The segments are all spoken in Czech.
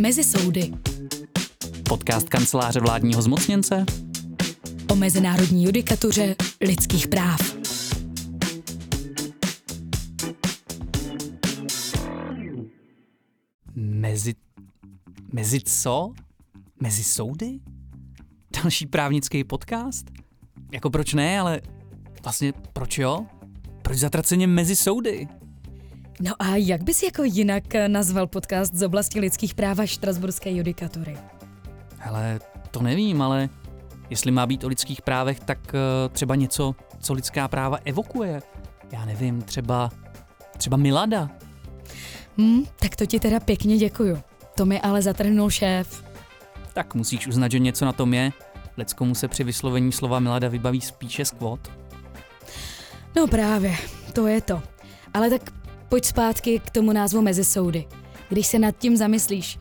Mezi soudy. Podcast kanceláře vládního zmocněnce O mezinárodní judikatuře lidských práv. Mezi... Mezi co? Mezi soudy? Další právnický podcast? Jako proč ne, ale vlastně proč jo? Proč zatraceně mezi soudy? No a jak bys jako jinak eh, nazval podcast z oblasti lidských práv a štrasburské judikatury? Hele, to nevím, ale jestli má být o lidských právech, tak uh, třeba něco, co lidská práva evokuje. Já nevím, třeba, třeba Milada. Hm, tak to ti teda pěkně děkuju. To mi ale zatrhnul šéf. Tak musíš uznat, že něco na tom je. Leckomu se při vyslovení slova Milada vybaví spíše skvot. No právě, to je to. Ale tak pojď zpátky k tomu názvu mezi soudy. Když se nad tím zamyslíš,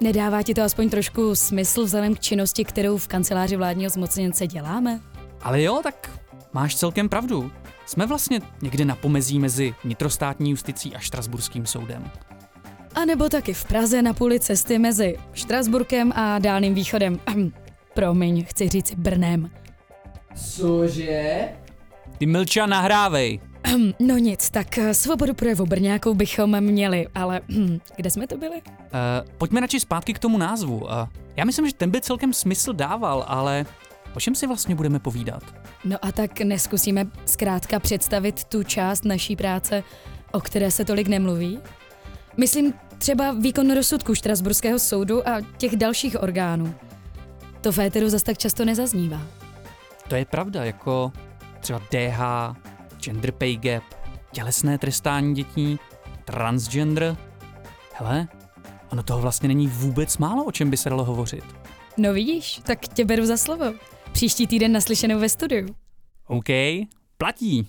nedává ti to aspoň trošku smysl vzhledem k činnosti, kterou v kanceláři vládního zmocněnce děláme? Ale jo, tak máš celkem pravdu. Jsme vlastně někde na pomezí mezi vnitrostátní justicí a Štrasburským soudem. A nebo taky v Praze na půli cesty mezi Štrasburkem a Dálným východem. Ahem, Promiň, chci říct Brnem. Cože? Ty mlča nahrávej. No nic, tak eh, svobodu projevu Brňákou bychom měli, ale hm, kde jsme to byli? Uh, pojďme radši zpátky k tomu názvu. Uh, já myslím, že ten by celkem smysl dával, ale o čem si vlastně budeme povídat? No a tak neskusíme zkrátka představit tu část naší práce, o které se tolik nemluví? Myslím třeba výkon rozsudku Štrasburského soudu a těch dalších orgánů. To v éteru zas tak často nezaznívá. To je pravda, jako třeba DH, gender pay gap, tělesné trestání dětí, transgender. Hele, ono toho vlastně není vůbec málo, o čem by se dalo hovořit. No vidíš, tak tě beru za slovo. Příští týden naslyšenou ve studiu. OK, platí.